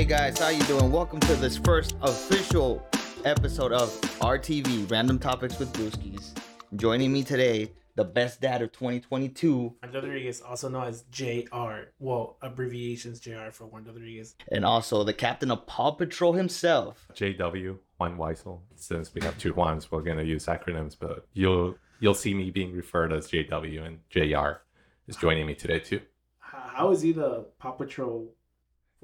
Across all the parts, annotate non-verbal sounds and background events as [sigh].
Hey guys, how you doing? Welcome to this first official episode of RTV Random Topics with Brewskis. Joining me today, the best dad of 2022, Juan Rodriguez, also known as JR. Well, abbreviations JR for Juan Rodriguez. and also the captain of Paw Patrol himself. JW Juan Weisel. Since we have two Juans, we're gonna use acronyms, but you'll you'll see me being referred as JW and JR is joining me today too. How, how is he the Paw Patrol?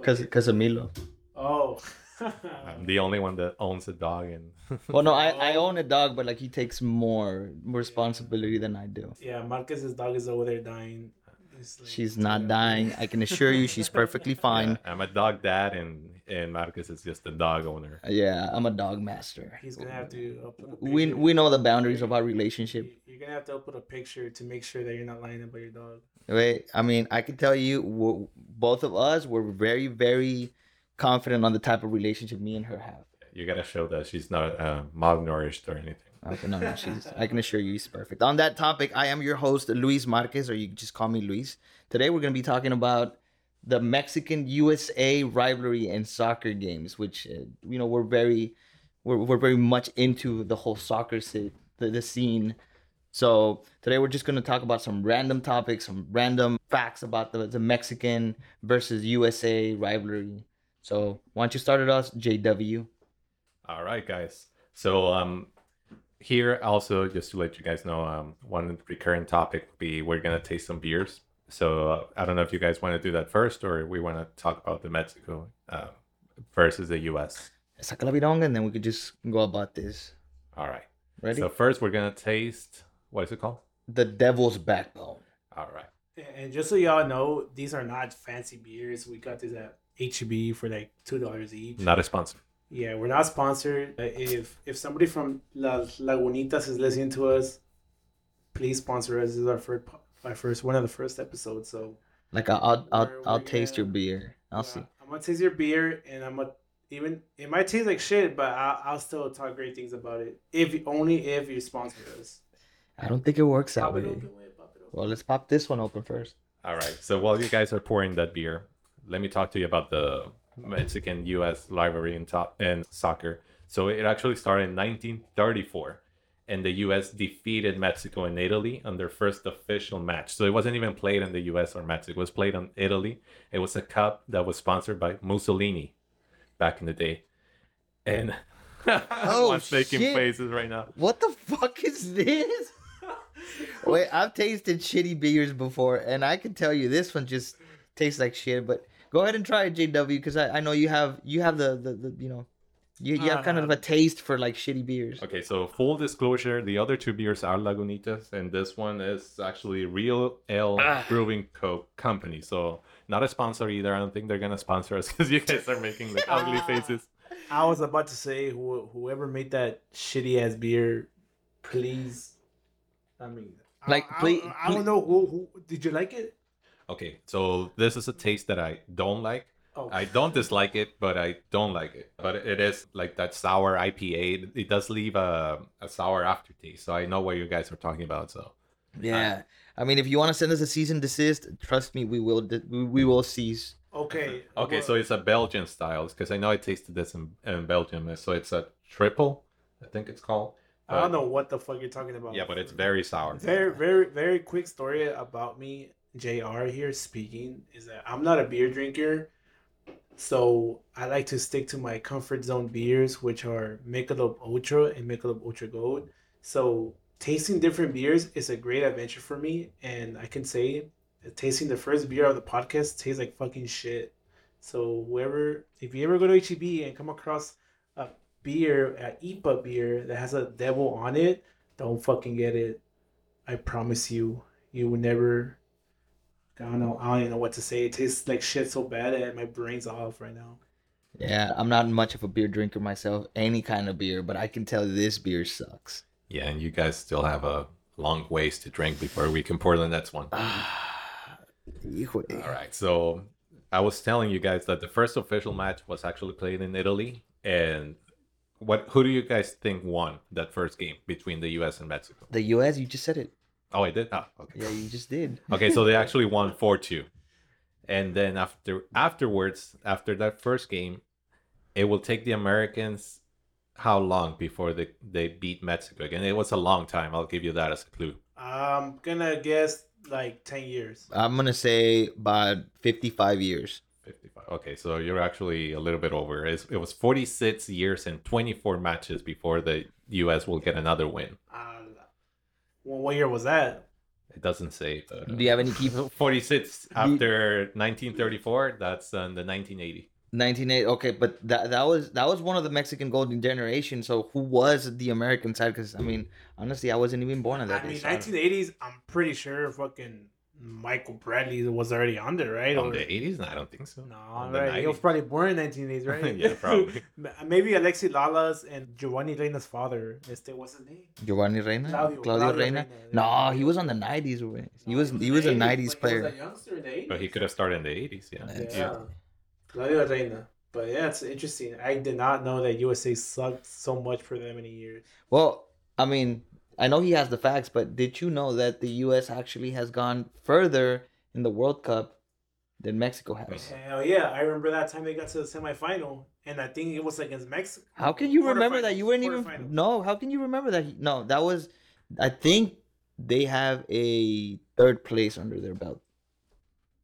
Cause, cause of Milo. Oh. [laughs] I'm the only one that owns a dog, and [laughs] Well, no, I, I own a dog, but like he takes more responsibility than I do. yeah, Marcus's dog is over there dying. Like- She's not dying. I can assure you, she's perfectly [laughs] fine. Yeah, I'm a dog dad, and and Marcus is just a dog owner. Yeah, I'm a dog master. He's gonna have to. upload a We we know the boundaries of our relationship. You're gonna have to upload a picture to make sure that you're not lying about your dog. Wait, I mean, I can tell you, both of us were very, very confident on the type of relationship me and her have. You gotta show that she's not uh, malnourished or anything. Okay, no, no, she's. I can assure you, she's perfect. On that topic, I am your host, Luis Marquez, or you just call me Luis. Today, we're gonna be talking about the Mexican USA rivalry and soccer games, which uh, you know we're very, we're, we're very much into the whole soccer si- the, the scene. So today we're just gonna talk about some random topics, some random facts about the, the Mexican versus USA rivalry. So why don't you start it us, JW? All right, guys. So um, here also just to let you guys know, um, one recurring topic would be we're gonna taste some beers. So uh, I don't know if you guys want to do that first, or we want to talk about the Mexico uh, versus the U.S. Saca la and then we could just go about this. All right. Ready? So first, we're gonna taste what is it called? the devil's backbone. All right. And just so y'all know, these are not fancy beers. We got these at HEB for like two dollars each. Not a sponsor. Yeah, we're not sponsored. If if somebody from Las Lagunitas is listening to us, please sponsor us. This is our first our first one of the first episodes. So Like I'll I'll I'll, I'll taste your gonna- beer. I'll uh, see. I'm gonna taste your beer, and I'm gonna even it might taste like shit, but I'll, I'll still talk great things about it. If only if you sponsor us. I don't think it works that Pop it way. open, wait, pop it open. Well, let's pop this one open first. All right. So while you guys are pouring that beer, let me talk to you about the Mexican U.S. rivalry in top in soccer. So it actually started in 1934, and the U.S. defeated Mexico and Italy on their first official match. So it wasn't even played in the U.S. or Mexico; it was played in Italy. It was a cup that was sponsored by Mussolini back in the day, and [laughs] Oh, I'm making shit. faces right now. What the fuck is this? [laughs] Wait, I've tasted shitty beers before, and I can tell you this one just tastes like shit. But go ahead and try it, JW, because I, I know you have you have the the, the you know you, you have kind of a taste for like shitty beers. Okay, so full disclosure, the other two beers are Lagunitas, and this one is actually Real Ale Ah. Brewing Co. Company. So not a sponsor either. I don't think they're gonna sponsor us [laughs] because you guys are making like ugly Ah. faces. I was about to say who, whoever made that shitty ass beer, please. I mean, Like, I, please- I, don't know who, who did you like it? Okay, so this is a taste that I don't like. Oh, I don't dislike it, but I don't like it. But it is like that sour IPA. It does leave a, a sour aftertaste. So I know what you guys are talking about. So Yeah, I mean, if you want to send us a cease and desist, trust me, we will we, we will cease. okay. Okay, well, so it's a Belgian style because I know I tasted this in, in Belgium. So it's a triple, I think it's called. I don't know what the fuck you're talking about. Yeah, but it's very sour. Very, very, very quick story about me. Jr. here speaking is that I'm not a beer drinker, so I like to stick to my comfort zone beers, which are Michelob Ultra and Michelob Ultra Gold. So tasting different beers is a great adventure for me, and I can say tasting the first beer of the podcast tastes like fucking shit. So whoever, if you ever go to HEB and come across beer, a IPA beer that has a devil on it, don't fucking get it. I promise you, you will never. I don't know. I don't even know what to say. It tastes like shit so bad that my brain's off right now. Yeah, I'm not much of a beer drinker myself, any kind of beer, but I can tell this beer sucks. Yeah, and you guys still have a long ways to drink before we can pour the next one. Ah, All right, so I was telling you guys that the first official match was actually played in Italy, and what? Who do you guys think won that first game between the U.S. and Mexico? The U.S. You just said it. Oh, I did. Oh, okay. Yeah, you just did. Okay, so they [laughs] actually won four two. and then after afterwards, after that first game, it will take the Americans how long before they they beat Mexico again? It was a long time. I'll give you that as a clue. I'm gonna guess like ten years. I'm gonna say about 55 years. 55. Okay, so you're actually a little bit over. It's, it was 46 years and 24 matches before the U.S. will get another win. Uh, well, what year was that? It doesn't say. But, uh, Do you have any key? 46 after 1934. That's uh, the 1980. 1980. Okay, but that that was that was one of the Mexican golden generation. So who was the American side? Because I mean, honestly, I wasn't even born in that. I day, mean, so 1980s. I'm pretty sure fucking Michael Bradley was already on there, right? On Or- the 80s? No, I don't think so. No, On right. He was probably born in 1980s, right? [laughs] Yeah, probably. [laughs] Maybe Alexi Lalas and Giovanni Reyna's father. Este, what's his name? Giovanni Reyna, Claudio- Claudio, Claudio Reyna. Reyna, No, he was on the 90s. güey. He was in he was a 90s but he was player. a youngster in the 80s. But he could have started in the 80s. Yeah. Yeah. Yeah. Claudio Reyna. But yeah, it's interesting. I did not know that USA sucked so much for that many years. Well, I mean, I know he has the facts, but did you know that the U.S. actually has gone further in the World Cup than Mexico has? Hell yeah. I remember that time they got to the semifinal, and I think it was against Mexico. How can you remember that? You weren't even. No, how can you remember that? No, that was. I think they have a third place under their belt.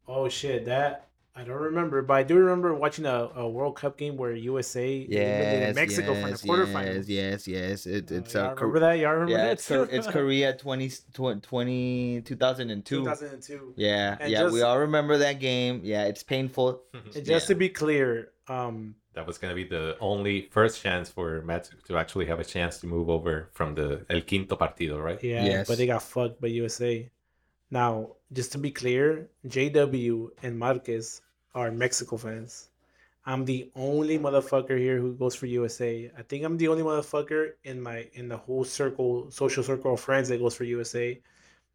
Oh shit, that I don't remember, but I do remember watching a, a World Cup game where USA eliminated Yes, Mexico yes, from the quarterfinals. Yes, yes, yes. It, Uh, it's y'all uh, remember that? Y'all remember yeah, that? it's, Kor- it's Korea [laughs] 20, 20, 2002. 2002. Yeah, And yeah, we all remember that game. Yeah, it's painful. [laughs] And just to be clear, um, that was going to be the only first chance for Mexico to actually have a chance to move over from the El Quinto Partido, right? yeah, Yes. but they got fucked by USA. Now, just to be clear, JW and Marquez are Mexico fans. I'm the only motherfucker here who goes for USA. I think I'm the only motherfucker in my in the whole circle, social circle of friends that goes for USA.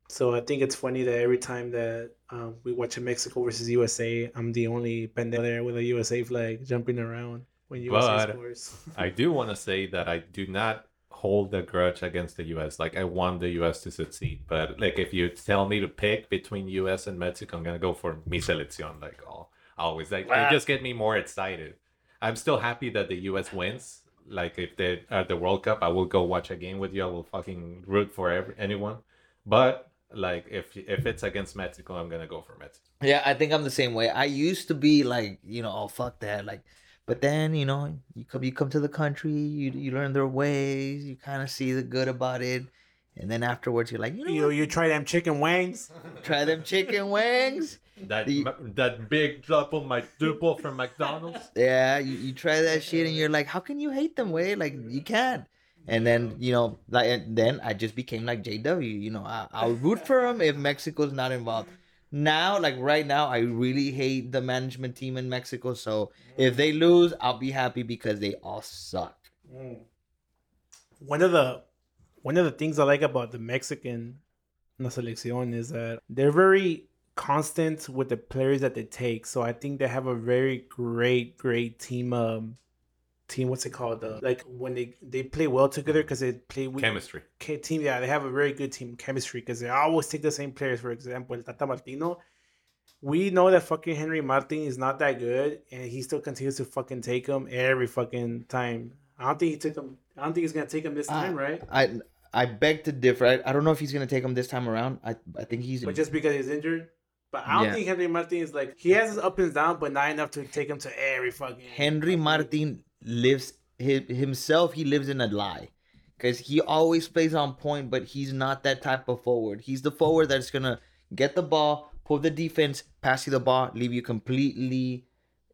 So I think it's funny that every time that um, we watch a Mexico versus USA, I'm the only pendejo there with a USA flag jumping around when USA But- scores. [laughs] I do want to say that I do not hold a grudge against the US. Like I want the US to succeed, but like if you tell me to pick between US and Mexico, I'm gonna go for mi selección. Like all always, like they just get me more excited. I'm still happy that the US wins. Like if they at the World Cup, I will go watch a game with you. I will fucking root for every, anyone. But like if if it's against Mexico, I'm gonna go for Mexico. Yeah, I think I'm the same way. I used to be like, you know, oh fuck that, like, but then you know, you come you come to the country, you you learn their ways, you kind of see the good about it, and then afterwards you're like, you know, You what? you try them chicken wings. [laughs] try them chicken wings. That The- that big double my duple from McDonald's. Yeah, you, you try that shit and you're like, how can you hate them, way? Like you can't. And then you know, like and then I just became like JW. You know, I, I'll root for him if Mexico's not involved. Now, like right now, I really hate the management team in Mexico. So if they lose, I'll be happy because they all suck. Mm. One of the one of the things I like about the Mexican La Selección is that they're very constant with the players that they take. So I think they have a very great, great team. Um, team, what's it called? Uh, like when they they play well together because they play with Chemistry. K- team. Yeah, they have a very good team chemistry because they always take the same players. For example, El Tata Martino. We know that fucking Henry Martin is not that good, and he still continues to fucking take him every fucking time. I don't think he took him. I don't think he's gonna take him this time, right? I I beg to differ. I, I don't know if he's gonna take him this time around. I I think he's But just because he's injured. But I don't Yeah. think Henry Martin is like he has his up and down, but not enough to take him to every fucking. Henry Martin lives hi himself. He lives in a lie, because he always plays on point, but he's not that type of forward. He's the forward that's gonna get the ball, pull the defense, pass you the ball, leave you completely,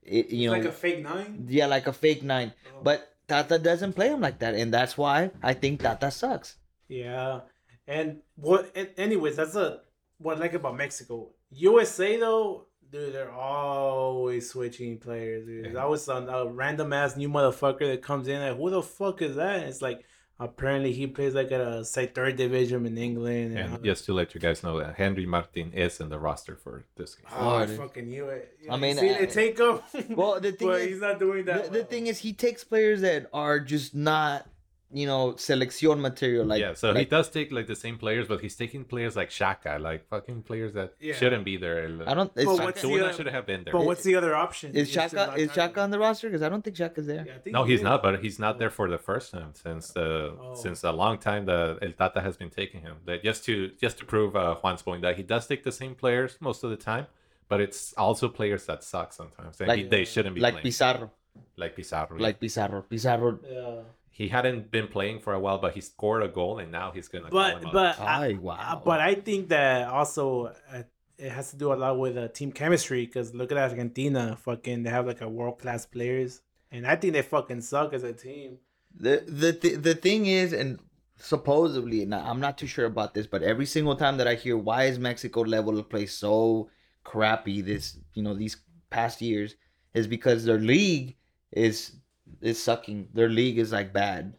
i- you know, like a fake nine. yeah, like a fake nine. Oh. But Tata doesn't play him like that, and that's why I think Tata sucks. Yeah, and what? Anyways, that's a what I like about Mexico. USA though, dude, they're always switching players. Dude. There's Yeah. always some a random ass new motherfucker that comes in. Like, who the fuck is that? And it's like apparently he plays like at a say third division in England. And, And just to let you guys know that Henry Martin is in the roster for this game. Oh, I dude. fucking knew it. I mean, see, they take him. Well, the [laughs] thing but is- he's not doing that. The, the thing is, he takes players that are just not you know, selection material. Like yeah, so he does take like the same players, but he's taking players like Shaka, like fucking players that Yeah. shouldn't be there. I don't. Is, But Shaka- what's the other- should have been there. But what's the other option? is Just Shaka is have Shaka on the roster? Because I don't think Shaka's there. Yeah, think no, he's is. not, but he's not there for the first time since the Oh. since a long time. The El Tata has been taking him. That just to just to prove uh, Juan's point that he does take the same players most of the time, but it's also players that suck sometimes. And he- they shouldn't be Like playing. Pizarro. like Pizarro. Like Pizarro. Pizarro. Yeah. He hadn't been playing for a while, but he scored a goal, and now he's gonna. call But him up. but I, wow. but I think that also uh, it has to do a lot with uh, team chemistry because look at Argentina, fucking they have like a world class players, and I think they fucking suck as a team. The the th- the thing is, and supposedly, and I'm not too sure about this, but every single time that I hear why is Mexico level of play so crappy this you know these past years is because their league is is sucking. Their league is like bad.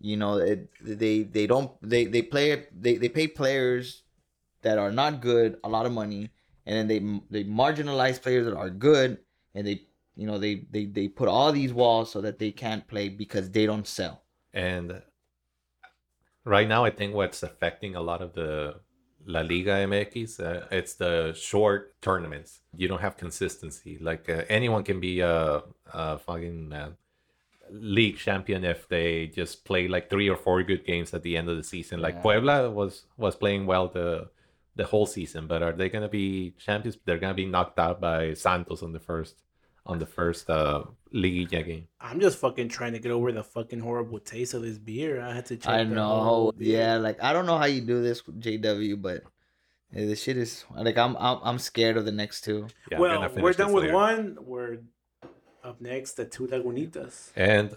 You know, it, they they don't they they play they they pay players that are not good a lot of money, and then they they marginalize players that are good, and they you know they they they put all these walls so that they can't play because they don't sell. And right now, I think what's affecting a lot of the La Liga MX, uh, it's the short tournaments. You don't have consistency. Like uh, anyone can be a, a fucking uh, league champion if they just play like three or four good games at the end of the season. Like Yeah. Puebla was was playing well the the whole season, but are they gonna be champions? They're gonna be knocked out by Santos on the first on the first uh Liguilla game. I'm just fucking trying to get over the fucking horrible taste of this beer. I had to check. I the know, yeah. Like I don't know how you do this, JW, but eh, this shit is like I'm I'm I'm scared of the next two. Yeah, well, we're done with later. one. We're up next the two Lagunitas. And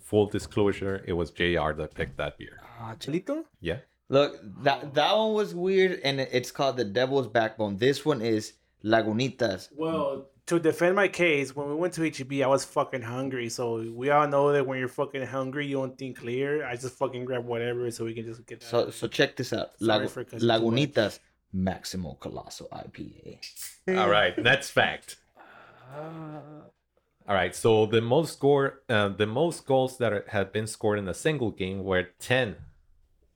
full disclosure, it was JR that picked that beer. Ah, Chelito? Yeah. Look, that that one was weird, and it's called the Devil's Backbone. This one is Lagunitas. Well, to defend my case, when we went to HEB, I was fucking hungry. So we all know that when you're fucking hungry, you don't think clear. I just fucking grab whatever so we can just get that. So so check this out. Sorry Lag- for cussing too much. Lagunitas Maximo Colossal IPA. All right, next fact. All right, so the most score, uh, the most goals that are, have been scored in a single game were ten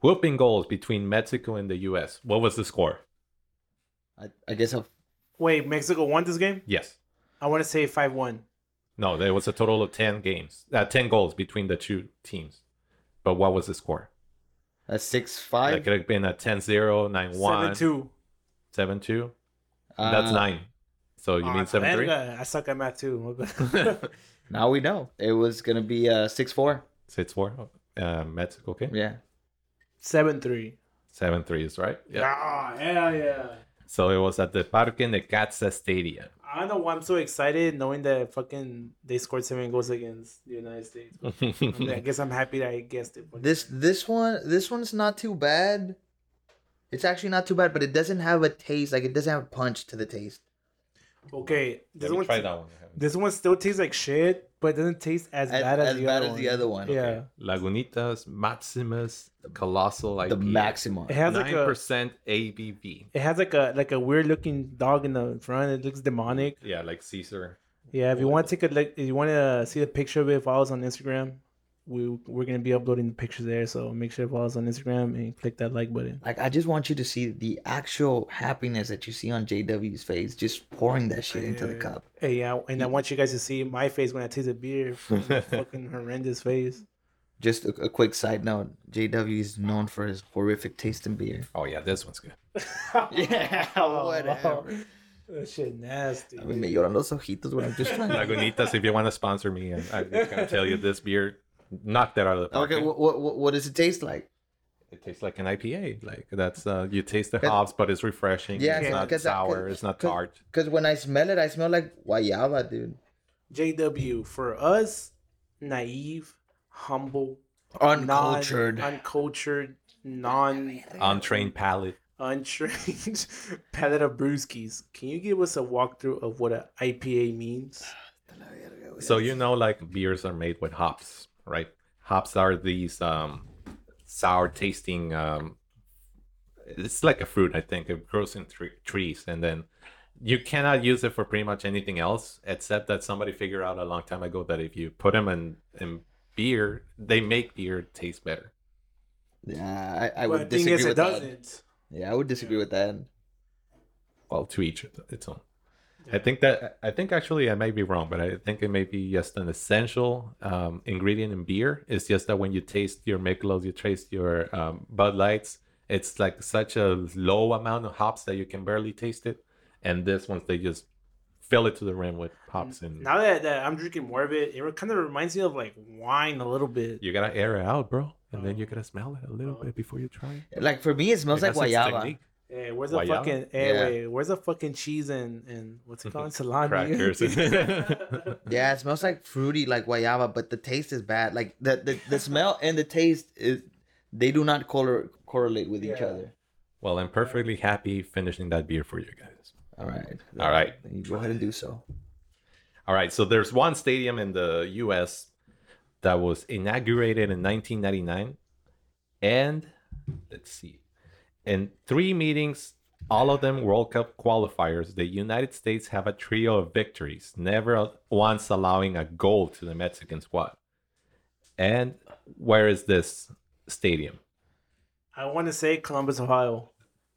whooping goals between Mexico and the U.S. What was the score? I, I guess I'll, Wait, Mexico won this game? Yes. I want to say 5 1. No, there was a total of ten games, uh, ten goals between the two teams. But what was the score? a six That five. could have been a 10-0, 9-1, 7 2. 7-2. That's Uh, nine. So you mean seven three? I suck at math too. [laughs] [laughs] Now we know it was gonna be uh six four. Six four. Uh, Mexico. Okay. Yeah. 7 3. Seven three is right. Yeah. Yeah, hell yeah. So it was at the Parque Necaxa Stadium. I don't know why I'm so excited knowing that fucking they scored seven goals against the United States. [laughs] I guess I'm happy that I guessed it. This this one this one's not too bad. It's actually not too bad, but it doesn't have a taste. Like it doesn't have a punch to the taste. Okay, this Let me one try that one. this one still tastes like shit, but it doesn't taste as, As- bad as, as the, bad other as one. the other one. Yeah, Lagunitas Maximus Colossal like The maximum. it has like Nine a percent ABV. it has like a like a weird looking dog in the front. It looks demonic. Yeah, like Caesar. Yeah, if you want to take a look, if you want to see a picture of it, follow us on Instagram. We we're gonna be uploading the pictures there, so make sure to follow us on Instagram and click that like button. Like I just want you to see the actual happiness that you see on JW's face, just pouring that shit into the cup. Hey, yeah, and I want you guys to see my face when I taste a beer. [laughs] fucking horrendous face. Just a, a quick side note: JW is known for his horrific taste in beer. Oh yeah, this one's good. [laughs] [laughs] Yeah, oh, whatever. That shit nasty. I mean, me lloran los ojitos when I'm just trying. Lagunitas, if you want to sponsor me, and I'm just gonna tell you this beer, knock that out of the park. Okay, what, what what does it taste like? It tastes like an IPA. Like that's uh, you taste the hops, but it's refreshing. Yeah, it's not cause I- sour. it's not tart. Because when I smell it, I smell like guayaba, dude. JW for us, naive, humble, Uncultured. non, uncultured, non Untrained palate. untrained [laughs] palate of brewskis. Can you give us a walkthrough of what an IPA means? So you know, like beers are made with hops, right? Hops are these um, sour tasting. Um, it's like a fruit, I think. It grows in tre- trees, and then you cannot use it for pretty much anything else, except that somebody figured out a long time ago that if you put them in in beer, they make beer taste better. Yeah, I, I would the thing disagree is, it with that. doesn't. Yeah, I would disagree with that. Well, to each its own. I think that I think actually I might be wrong, but I think it may be just an essential um, ingredient in beer. It's just that when you taste your Michelob's, you taste your um, Bud Lights, it's like such a low amount of hops that you can barely taste it. And this ones they just fill it to the rim with hops, and Now that, that I'm drinking more of it, it kind of reminds me of like wine a little bit. you gotta air it out, bro, and then Oh. you gotta smell it a little Oh. bit before you try it. Like for me, it smells like That's its guayaba. Technique. Hey, where's the Guayaba? fucking hey, Yeah. wait, where's the fucking cheese and and what's it called [laughs] salami? Crackers. [laughs] [laughs] Yeah, it smells like fruity, like guayaba, but the taste is bad. Like the the, the smell and the taste is they do not correlate correlate with each other. well, I'm perfectly happy finishing that beer for you guys. All right, All right. Then you go ahead and do so. All right, so there's one stadium in the U.S. that was inaugurated in 1999, and let's see, in three meetings, all of them World Cup qualifiers, the United States have a trio of victories, never once allowing a goal to the Mexican squad. And where is this stadium? I want to say Columbus, Ohio.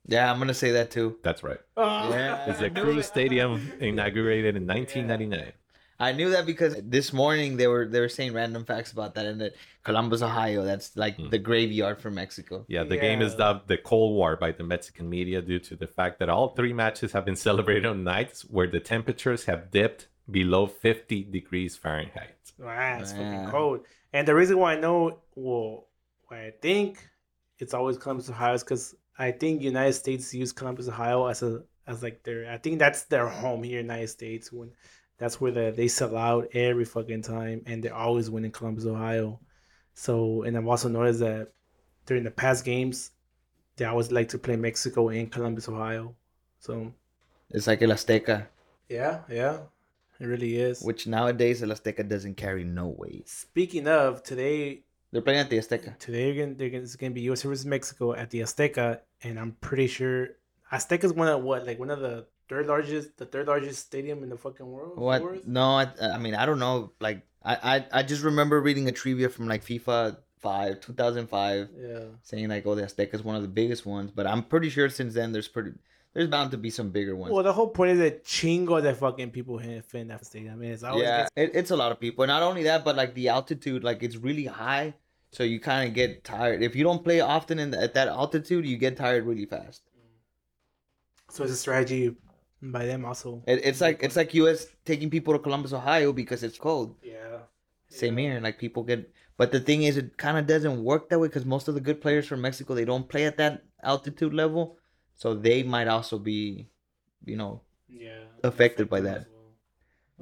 Yeah, I'm gonna say that too. That's right. Yeah. It's the [laughs] Crew Stadium inaugurated in 1999. I knew that because this morning they were they were saying random facts about that and that Columbus, Ohio, that's like Hmm. the graveyard for Mexico. Yeah, the game is dubbed the Cold War by the Mexican media due to the fact that all three matches have been [laughs] celebrated on nights where the temperatures have dipped below 50 degrees Fahrenheit. Wow, it's Yeah. fucking cold. And the reason why I know, well, why I think it's always Columbus, Ohio, is because I think United States use Columbus, Ohio as a as like their. I think that's their home here, in United States. When that's where the, they sell out every fucking time, and they're always winning Columbus, Ohio. So, and I've also noticed that during the past games, they always like to play Mexico in Columbus, Ohio. So, It's like El Azteca, yeah, yeah, it really is. which nowadays El Azteca doesn't carry no weight. Speaking of today, They're playing at the Azteca. Today they're gonna, they're gonna, it's gonna be U.S. versus Mexico at the Azteca, and I'm pretty sure Azteca's one of what like one of the third largest, the third largest stadium in the fucking world. What? No, I, I mean I don't know. Like I, I I just remember reading a trivia from like FIFA five, two thousand five, Yeah. saying like oh the Azteca is one of the biggest ones. But I'm pretty sure since then there's pretty there's bound to be some bigger ones. Well, the whole point is that chingo that fucking people in that stadium. I mean, it's always yeah, gets- it, it's a lot of people. And not only that, but like the altitude, like it's really high, so you kind of get tired. If you don't play often in the, at that altitude, you get tired really fast. so it's a strategy by them also. It, it's like it's like U.S. taking people to Columbus, Ohio, because it's cold. Yeah. Same here. Like people get, but the thing is, it kind of doesn't work that way because most of the good players from Mexico they don't play at that altitude level, so they might also be, you know, Yeah. Affected by that.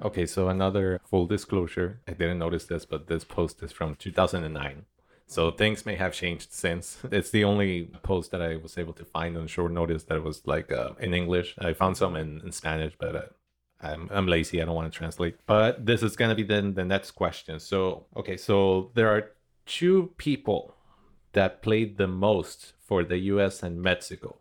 Okay, so another full disclosure. I didn't notice this, but this post is from 2009. So things may have changed since. [laughs] It's the only post that I was able to find on short notice that was like uh, in English. I found some in, in Spanish, but uh, I'm, I'm lazy. I don't want to translate. But this is going to be then the next question. So, okay, so there are two people that played the most for the US and Mexico.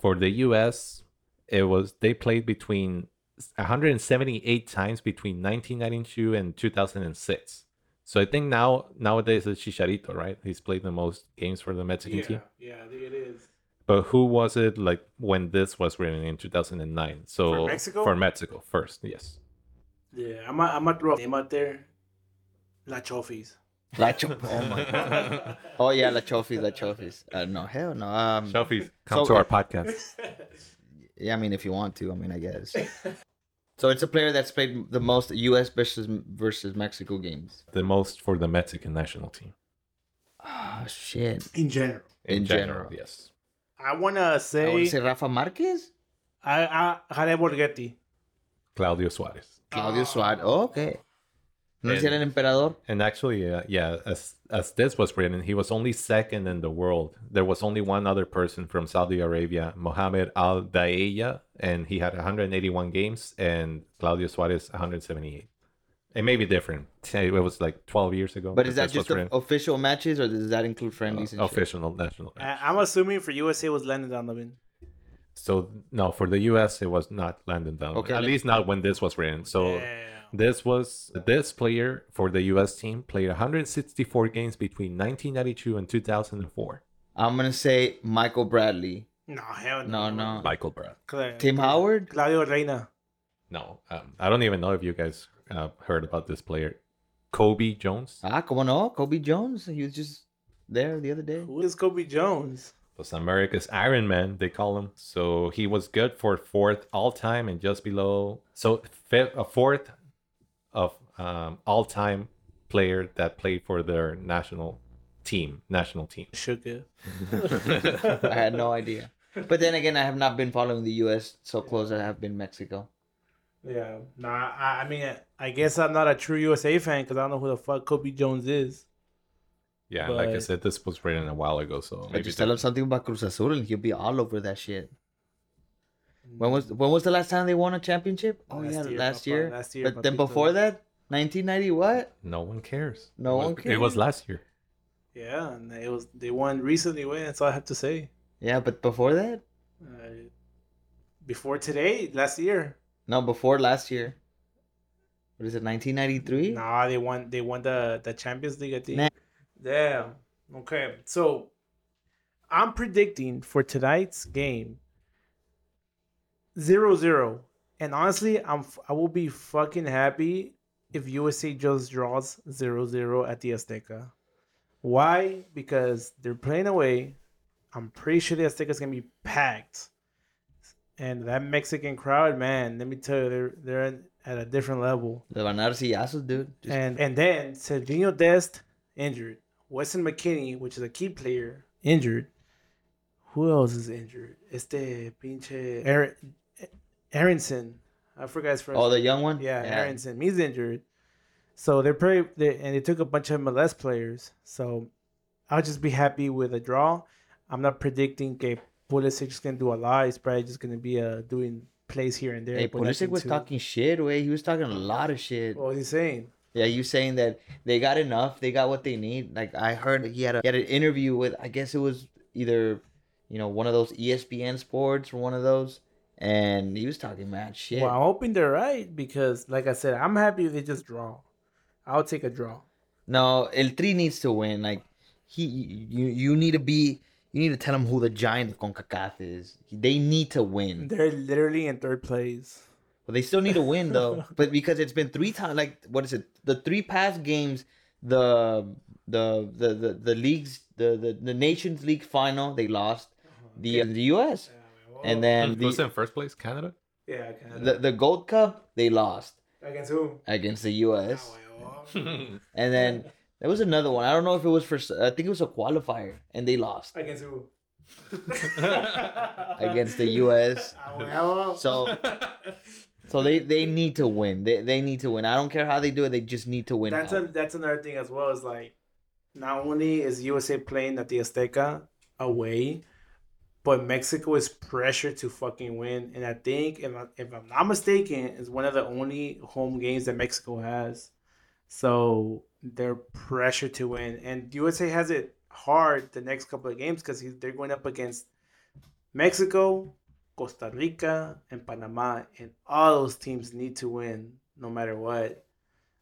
For the US, it was they played between 178 times between 1992 and 2006. So I think now nowadays it's Chicharito, right? He's played the most games for the Mexican Yeah. team. Yeah, I think it is. But who was it like when this was written in 2009? So For Mexico? For Mexico first, yes. Yeah, I'm gonna, I'm gonna throw a name out there. La Chofis. La Cho- [laughs] Oh my god. Oh yeah, La Chofis, La Chofis. Uh, no, hell no. Um, Shelfies, come So- to our podcast. [laughs] yeah, I mean, if you want to, I mean, I guess. [laughs] So it's a player that's played the most U.S. versus versus Mexico games. The most for the Mexican national team Oh shit. In general, in, In general, general. Yes. I wanna say. I say want to say Rafa Marquez, I, I Javier Borgetti. Claudio Suarez. Claudio Ah. Suarez. Oh, okay. No And- decía el emperador. And actually, uh, yeah, as as this was written, he was only second in the world. There was only one other person from Saudi Arabia, Mohammed Al Daeya, and he had 181 games, and Claudio Suarez 178. It may be different. It was like 12 years ago. But is that just the official matches, or does that include friendlies? and shit? official national? I, I'm assuming for USA was Landon Donovan. So no, for the U.S. it was not Landon Donovan. Okay, At least not when this was written. So yeah. This was this player for the U.S. team played 164 games between 1992 and 2004. I'm gonna say Michael Bradley. No, hell No, no. no. Michael Brad. Cla- Tim Howard. Claudio Reyna. No, um, I don't even know if you guys uh, heard about this player, Cobi Jones. Ah, como no? Cobi Jones. He was just there the other day. Who is Cobi Jones? was America's Iron Man, they call him. So he was good for fourth all time and just below. So fifth, a fourth of um, all time player that played for their national team, national team. Sugar. [laughs] I had no idea. But then again, I have not been following the U.S. so close. as I have been Mexico. Yeah. Nah, I, I mean, I guess I'm not a true USA fan because I don't know who the fuck Cobi Jones is. Yeah, like I said, this was written a while ago. So I maybe just tell him something about Cruz Azul, and he'll be all over that shit. When was when was the last time they won a championship? Oh Last yeah, year, last papá, year. last year, But then before that, 1990 what? no one cares. No was- one cares. It was last year. Yeah, and it was they won recently. Wait, that's all I have to say. Yeah, but before that? Uh, before today, last year. No, before last year. What is it? 1993? Nah, they won. They won the the Champions League. I think. Nah. Damn. Okay, so I'm predicting for tonight's game zero zero, and honestly, I'm I will be fucking happy if USA just draws zero zero at the Azteca. Why? Because they're playing away. I'm pretty sure the Azteca's gonna be packed, and that Mexican crowd, man. Let me tell you, they're they're at a different level. Le van a dar dude. Just- And and then Sergio Dest injured. Weston McKennie, which is a key player, injured. Who else is injured? Este pinche Aaron, Aaronson. I forgot his first. oh, the young one? yeah, Aaronson. He's injured. So they're pretty. They, and they took a bunch of MLS players. So I'll just be happy with a draw. I'm not predicting que Pulisic is gonna do a lot. He's probably just gonna be uh, doing plays here and there. Hey, Pulisic was too- talking shit, way. He was talking a lot of shit. What was he saying? Yeah, you saying that they got enough, they got what they need. Like I heard he had a he had an interview with I guess it was either you know one of those ESPN Sports or one of those, and he was talking mad shit. Well, I'm hoping they're right because, like I said, I'm happy if they just draw. I'll take a draw. No, El Tri needs to win. Like he, you you need to be. You need to tell him who the giant of Concacaf is. They need to win. They're literally in third place. But they still need to win though. [laughs] but because it's been three times, like what is it? The three past games, the the the the, the leagues, the, the the Nations League final, they lost. Uh-huh. The the U.S. and oh, then was the, in first place Canada? yeah, the the Gold Cup, they lost against who? against the U.S. [laughs] And then there was another one. I don't know if it was for. I think it was a qualifier, and they lost Against who? [laughs] against the U.S. So [laughs] So so they they need to win. They they need to win. I don't care how they do it. They just need to win. that's a, that's another thing as well. Is like not only is USA playing at the Azteca away, but Mexico is pressured to fucking win. And I think if I, if I'm not mistaken, it's one of the only home games that Mexico has. So they're pressured to win, and USA has it hard the next couple of games because they're going up against Mexico, Costa Rica, and Panama, and all those teams need to win no matter what.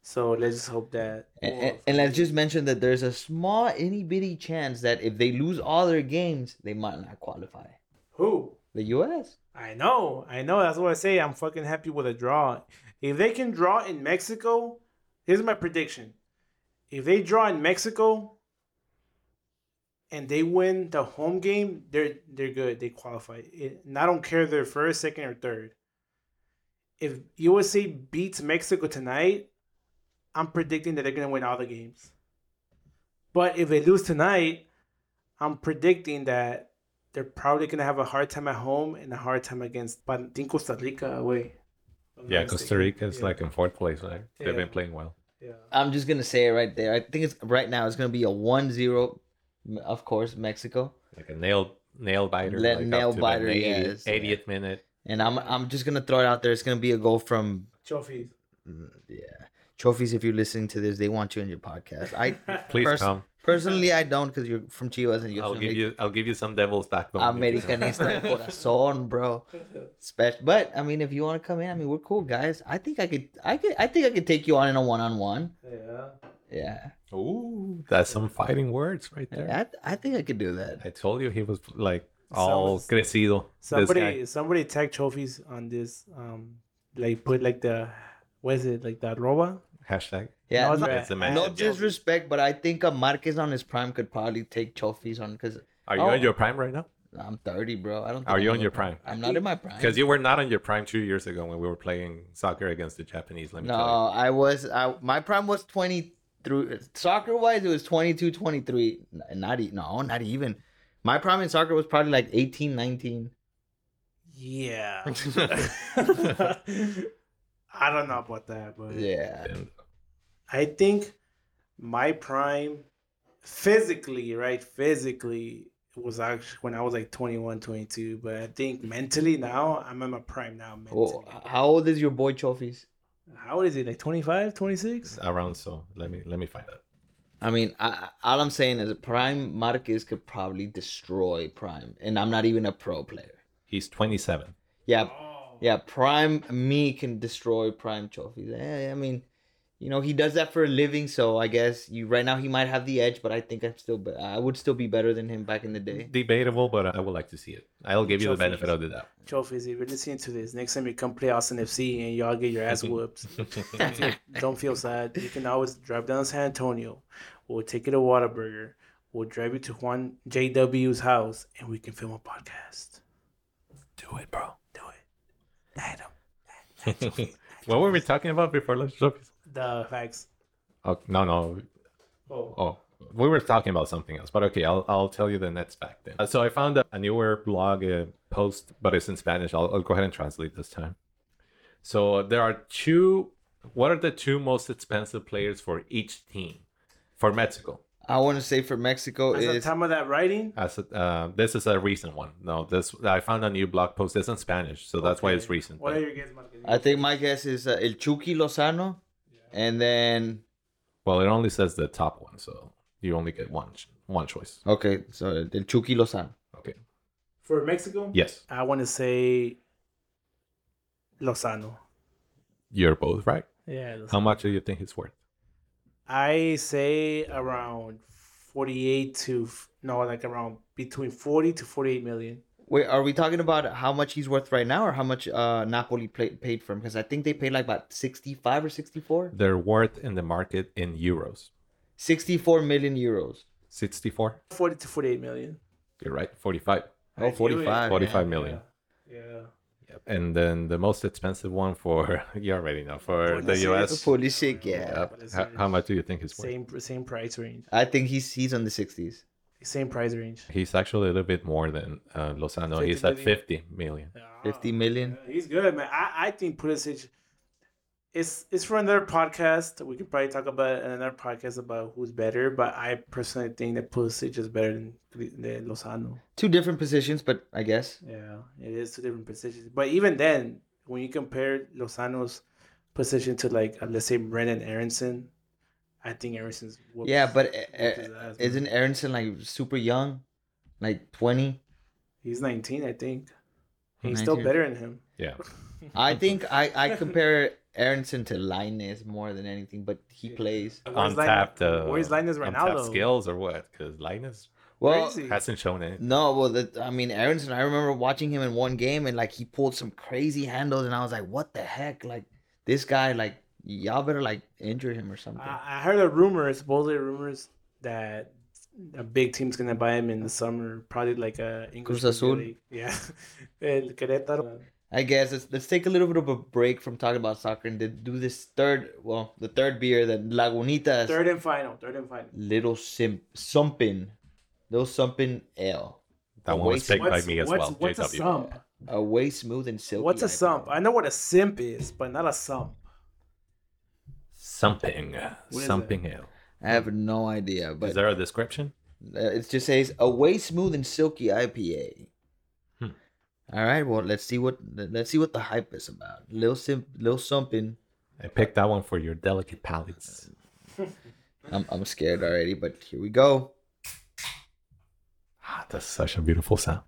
So let's just hope that. And, and, and let's just mention that there's a small itty bitty chance that if they lose all their games, they might not qualify. who The U.S. I know, I know. That's what I say. I'm fucking happy with a draw. If they can draw in Mexico, here's my prediction: if they draw in Mexico and they win the home game, they're they're good. They qualify. It, and I don't care if they're first, second, or third. If USA beats Mexico tonight, I'm predicting that they're gonna win all the games. But if they lose tonight, I'm predicting that they're probably gonna have a hard time at home and a hard time against, but I think Costa Rica away. Yeah, Costa. Rica is Yeah. like in fourth place, right? They've been playing well. yeah. I'm just gonna say it right there. I think it's right now. It's gonna be a 1-0, of course, Mexico. Like a nail nail biter. Le- like nail up to the biter, 80 yes. 80th minute. And I'm I'm just gonna throw it out there. It's gonna be a goal from Chofis. Mm, yeah. Chofis, if you're listening to this, they want you in your podcast. I [laughs] Please pers- come. Personally, I don't because you're from Chivas and you're I'll give the you I'll give you some devil's backbone. Americanista [laughs] de corazón, bro. Special, but I mean, if you want to come in, I mean, we're cool guys. I think I could, I could, I think I could take you on in a one-on-one. Yeah. Yeah, Ooh, that's some fighting words right there. I, I think I could do that. I told you he was like all Some- crecido. Somebody somebody tag Chofis on this. Um, like put like the what is it like the arroba? Hashtag. Yeah, No, it's not- It's a man. no Yeah. disrespect, but I think a Marquez on his prime could probably take Chofis on because Are you Oh. on your prime right now? I'm 30, bro. I don't. think Are you I'm on your prime? I'm not in my prime. Because you were not on your prime two years ago when we were playing soccer against the Japanese. Let me No, tell I was. I my prime was 20 through soccer wise. It was 22, 23. Not e- no, not even. My prime in soccer was probably like 18, 19. Yeah. [laughs] [laughs] I don't know about that, but Yeah. you. I think my prime physically, right? Physically was actually when I was like 21, 22. But I think mentally now, I'm at my prime now. Mentally. Well, how old is your boy Chofis? How old is he? Like 25, 26? Around so. Let me let me find out. I mean, I, all I'm saying is Prime Marquez could probably destroy Prime, and I'm not even a pro player. He's 27. Yeah, Oh. yeah. Prime me can destroy Prime Chofis. Eh, I mean, you know, he does that for a living, so I guess you right now he might have the edge, but I think I'm still, be- I would still be better than him back in the day. Debatable, but I would like to see it. I'll give you the benefit of the doubt. Chofis, if you're listening to this, next time you come play Austin FC and y'all get your ass [laughs] whooped, don't feel, sad. You can always drive down to San Antonio. We'll take you to Whataburger. We'll drive you to Juan JW's house and we can film a podcast. Do it, bro. Do it. Adam. Um, [laughs] what were we talking about before lunch Chofis? The facts. Oh no no Oh. oh we were talking about something else, but okay, I'll I'll tell you the next fact then. Uh, so I found a, a newer blog uh, post, but it's in Spanish. I'll I'll go ahead and translate this time. So there are two. What are the two most expensive players for each team for Mexico? I want to say for Mexico At the is time of that writing, As a, uh, this is a recent one. No, this I found a new blog post. It's in Spanish, so that's why it's recent. What but- are your guys, Marquez? I think my guess is uh, El Chucky Lozano, and then well, it only says the top one, so you only get one one choice. okay, so El Chucky Lozano. Okay. For Mexico, Yes, I want to say Lozano. you're both right. Yeah. Lozano. How much do you think it's worth? I say around 48 to, f- no, like around between 40 to 48 million. Wait, are we talking about how much he's worth right now, or how much uh Napoli play, paid for him? Because I think they paid like about sixty-five or sixty-four. Their worth in the market in euros. 64 million euros. 64? 40 to 48 million. You're right. 45. Oh, I knew it. 45. 45 yeah. million. Yeah. Yep. And then the most expensive one for, [laughs] you already know, for the US. Pulisic, yeah. Yep. How, how much do you think it's worth? Same same price range. I think he's he's on the 60s. Same price range. He's actually a little bit more than uh, Lozano. He's at million. 50 million. 50 million. Yeah, he's good, man. I, I think Pulisic. It's it's for another podcast. We could probably talk about another podcast about who's better. But I personally think that Pulisic is better than, than Lozano. Two different positions, but I guess. Yeah, it is two different positions. But even then, when you compare Lozano's position to like uh, let's say Brenden Aaronson, I think Aaronson's. whoops- Yeah, but uh, his ass, isn't Aaronson like super young? Like 20? he's nineteen? I think he's still better than him. Yeah. [laughs] I think I, I [laughs] compare Aaronson to Linus more than anything, but he plays. Where's Lin- Untapped, uh, Where's Linus untapped Ronaldo? skills or what? Because Linus Well, Crazy. hasn't shown it. no, well, the, I mean, Aaronson, I remember watching him in one game and like he pulled some crazy handles, and I was like, what the heck? Like, this guy, like, y'all better like injure him or something. I, I heard a rumor, supposedly rumors that a big team's gonna buy him in the summer, probably like a English Cruz Azul? League. Yeah, [laughs] El Querétaro. I guess let's, let's take a little bit of a break from talking about soccer and do this third, well, the third beer, the Lagunitas Third and final. Third and final. Little simp, something, Little something Ale. That one was picked by me as what's, well. what's a JW. sump? A way smooth and silky. What's a IPA. sump? I know what a simp is, but not a sump. Something. is Something else. I have no idea, but Is there a description? Uh, it just says a way smooth and silky IPA. Hmm. All right, well let's see what let's see what the hype is about. Little Sim, little something. I picked that one for your delicate palates. [laughs] I'm I'm scared already, but here we go. Ah, that's such a beautiful sound.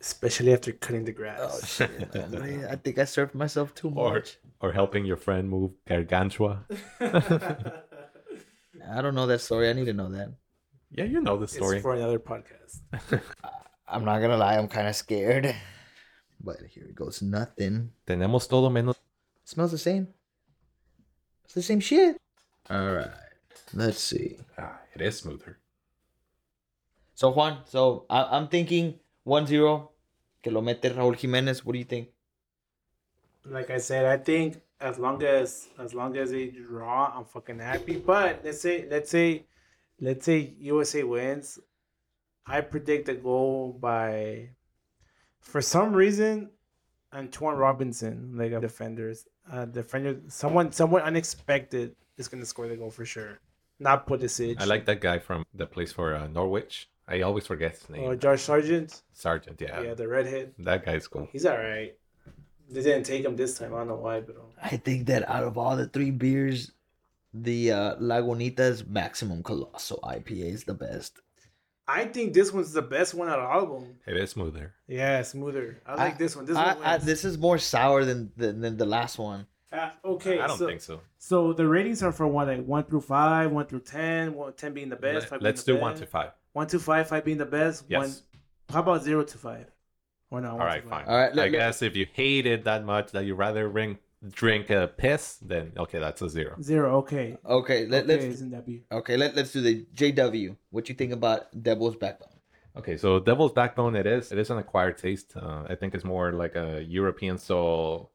Especially after cutting the grass. Oh grass. shit! man. I think I served myself too Or much. Or helping your friend move gargantua. [laughs] I don't know that story. I need to know that. Yeah, you know the story. It's for another podcast. [laughs] I'm not gonna lie. I'm kind of scared. But here it goes. Nothing. Tenemos todo menos. smells the same. It's the same shit. All right. Let's see. Ah, it is smoother. So Juan, so I, I'm thinking 1-0. Que lo mete Raúl Jiménez. What do you think? Like I said, I think as long as as long as they draw, I'm fucking happy. But let's say let's say let's say USA wins. I predict a goal by for some reason Antonee Robinson, like a defenders, uh defender someone someone unexpected is gonna score the goal for sure. Not Pulisic. I like that guy from that plays for uh, Norwich. I always forget his name. or Josh Sargent. Sargent, yeah. Yeah, the redhead. That guy's cool. He's alright. They didn't take him this time. I don't know why, but um, I think that out of all the three beers, the uh, Lagunitas Maximum Colossal IPA is the best. I think this one's the best one out of all of them. It is smoother. Yeah, smoother. I like this one. This I- one. I- this is more sour than, than than the last one. Uh, okay, I don't so, think so. So the ratings are for one, like one through five, one through ten, one, 10 being the best. Let, five let's being do the one best. to five. One to five, five being the best. Yes. One. How about zero to five? Or no? All right, fine. All right, I let- let- guess if you hate it that much that you rather ring, drink a piss, then okay, that's a zero. Zero. Okay. Okay, let, okay, let's isn't that be? okay let, let's do the JW. What you think about Devil's Backbone? Okay, so Devil's Backbone, it is. It is an acquired taste. Uh, I think it's more like a European. soul.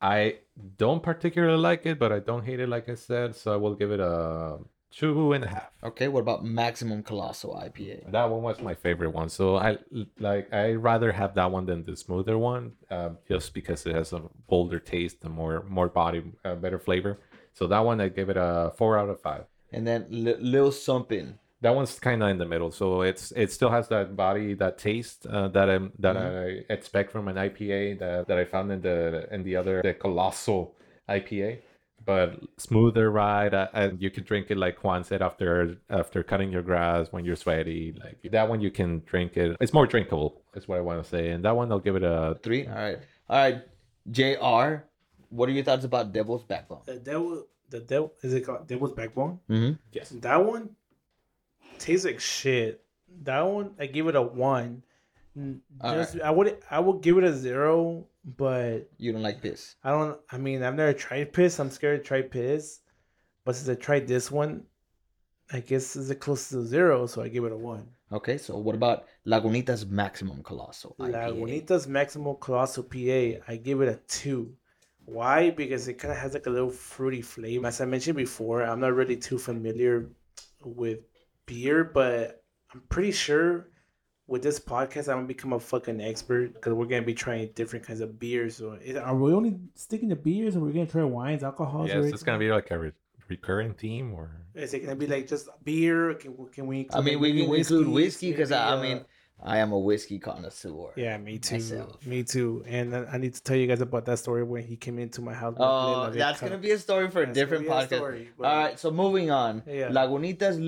I don't particularly like it, but I don't hate it, like I said. So I will give it a two and a half. Okay, what about Maximum Colossal IPA? That one was my favorite one. So I like. I rather have that one than the smoother one, uh, just because it has a bolder taste, and more more body, uh, better flavor. So that one I gave it a four out of five. And then L- Lil Sumpin. That one's kind of in the middle, so it's it still has that body, that taste uh, that I that I expect from an IPA that, that I found in the in the other the colossal IPA, but smoother ride, uh, and you can drink it like Juan said after after cutting your grass when you're sweaty. Like that one, you can drink it. It's more drinkable, is what I want to say. And that one, I'll give it a Three? All right. All right. JR, what are your thoughts about Devil's Backbone? The devil. The devil. Is it called Devil's Backbone? Mm-hmm. yes. That one tastes like shit. That one, I give it a one. N- All Just, I would, I would give it a zero, but You don't like piss. I don't. I mean, I've never tried piss. I'm scared to try piss, but since I tried this one, I guess it's close to zero, so I give it a one. Okay, so what about Lagunitas Maximum Colossal IPA? Lagunitas Maximum Colossal PA, I give it a two. Why? Because it kind of has like a little fruity flavor. As I mentioned before, I'm not really too familiar with beer, but I'm pretty sure with this podcast, I'm gonna become a fucking expert because we're gonna be trying different kinds of beers. So, is- are we only sticking to beers, or we're gonna try wines, alcohols? Yes, it's gonna be like a re- recurring theme, or Is it gonna be like just beer? Can, can we? I mean, we maybe can include whiskey because I, I mean, uh, I am a whiskey connoisseur. Yeah, me too. myself. Me too. And then I need to tell you guys about that story when he came into my house. Oh, that's gonna be a story for a That's different gonna a podcast. story, but- All right, so moving on. Yeah. Lagunitas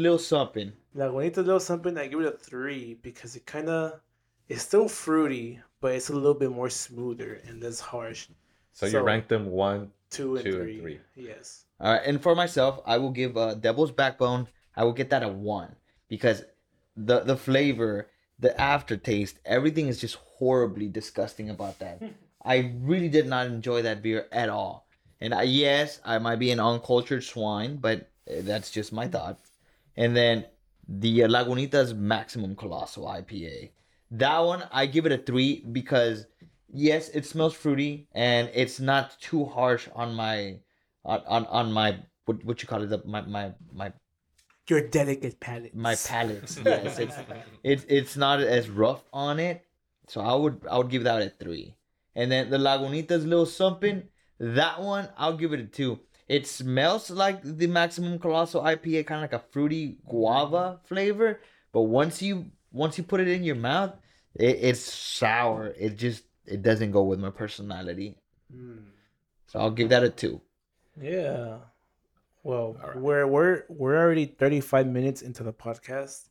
Lil Sumpin. Lagunitas Little Something, I give it a three because it kind of it's still fruity, but it's a little bit more smoother and less harsh. so, you rank them one. Two and, Two and three. three. Yes. All right, and for myself, I will give uh, Devil's Backbone. I will get that a one because the the flavor, the aftertaste, everything is just horribly disgusting about that. [laughs] I really did not enjoy that beer at all. And I, yes, I might be an uncultured swine, but uh, that's just my thought. And then the Lagunitas Maximum Colossal IPA. That one, I give it a three because yes, it smells fruity and it's not too harsh on my on on, on my what what you call it the, my my my Your delicate palate. my palate. [laughs] yes, it's it's it's not as rough on it. So I would I would give that a three. And then the Lagunitas Little Something, that one I'll give it a two. It smells like the Maximum Colossal IPA, kind of like a fruity guava flavor. But once you once you put it in your mouth, it, it's sour. It just it doesn't go with my personality. Mm. So I'll give that a two. Yeah. Well, All right. we're we're we're already 35 minutes into the podcast.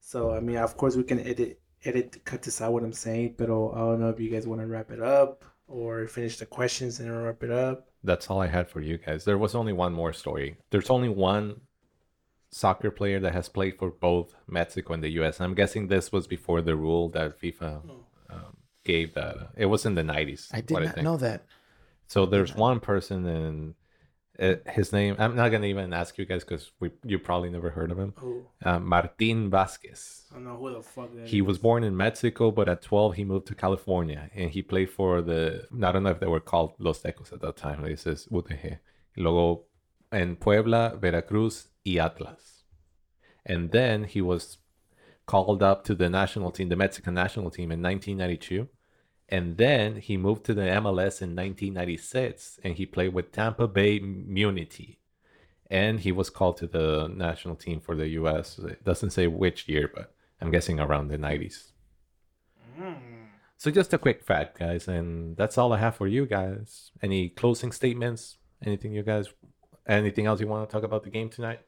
So I mean, of course we can edit edit cut this out what I'm saying, but I don't know if you guys want to wrap it up or finish the questions and wrap it up. That's all I had for you guys. There was only one more story. There's only one soccer player that has played for both Mexico and the US. And I'm guessing this was before the rule that FIFA um, gave that. It was in the 90s. I did not think. know that. So there's one person and uh, his name, I'm not going to even ask you guys because we you probably never heard of him. Oh, Uh, Martin Vasquez. I don't know who the fuck that He is. was born in Mexico, but at 12 he moved to California and he played for the, I don't know if they were called Los Tecos at that time. This is UTG. Luego en Puebla, Veracruz y Atlas. And then he was called up to the national team, the Mexican national team in 1992. And then he moved to the MLS in 1996 and he played with Tampa Bay Mutiny. And he was called to the national team for the US. It doesn't say which year, but I'm guessing around the 90s. Mm. So just a quick fact, guys, and that's all I have for you guys. Any closing statements? Anything you guys anything else you want to talk about the game tonight?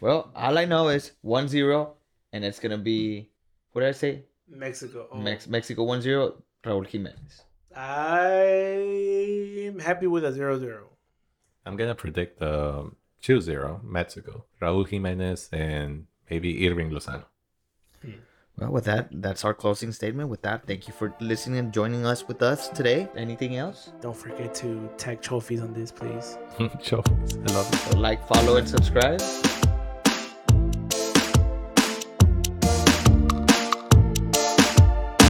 Well, all I know is 1-0 and it's going to be what did I say? Mexico. Oh. Mex- Mexico 1-0, Raul Jimenez. I'm happy with a 0-0. I'm gonna predict um 2-0 Mexico. Raúl Jimenez and maybe Hirving Lozano. Well, with that, that's our closing statement. With that, thank you for listening and joining us with us today. Anything else? Don't forget to tag trophies on this, please. [laughs] Joe, I love you. So like, follow, and subscribe.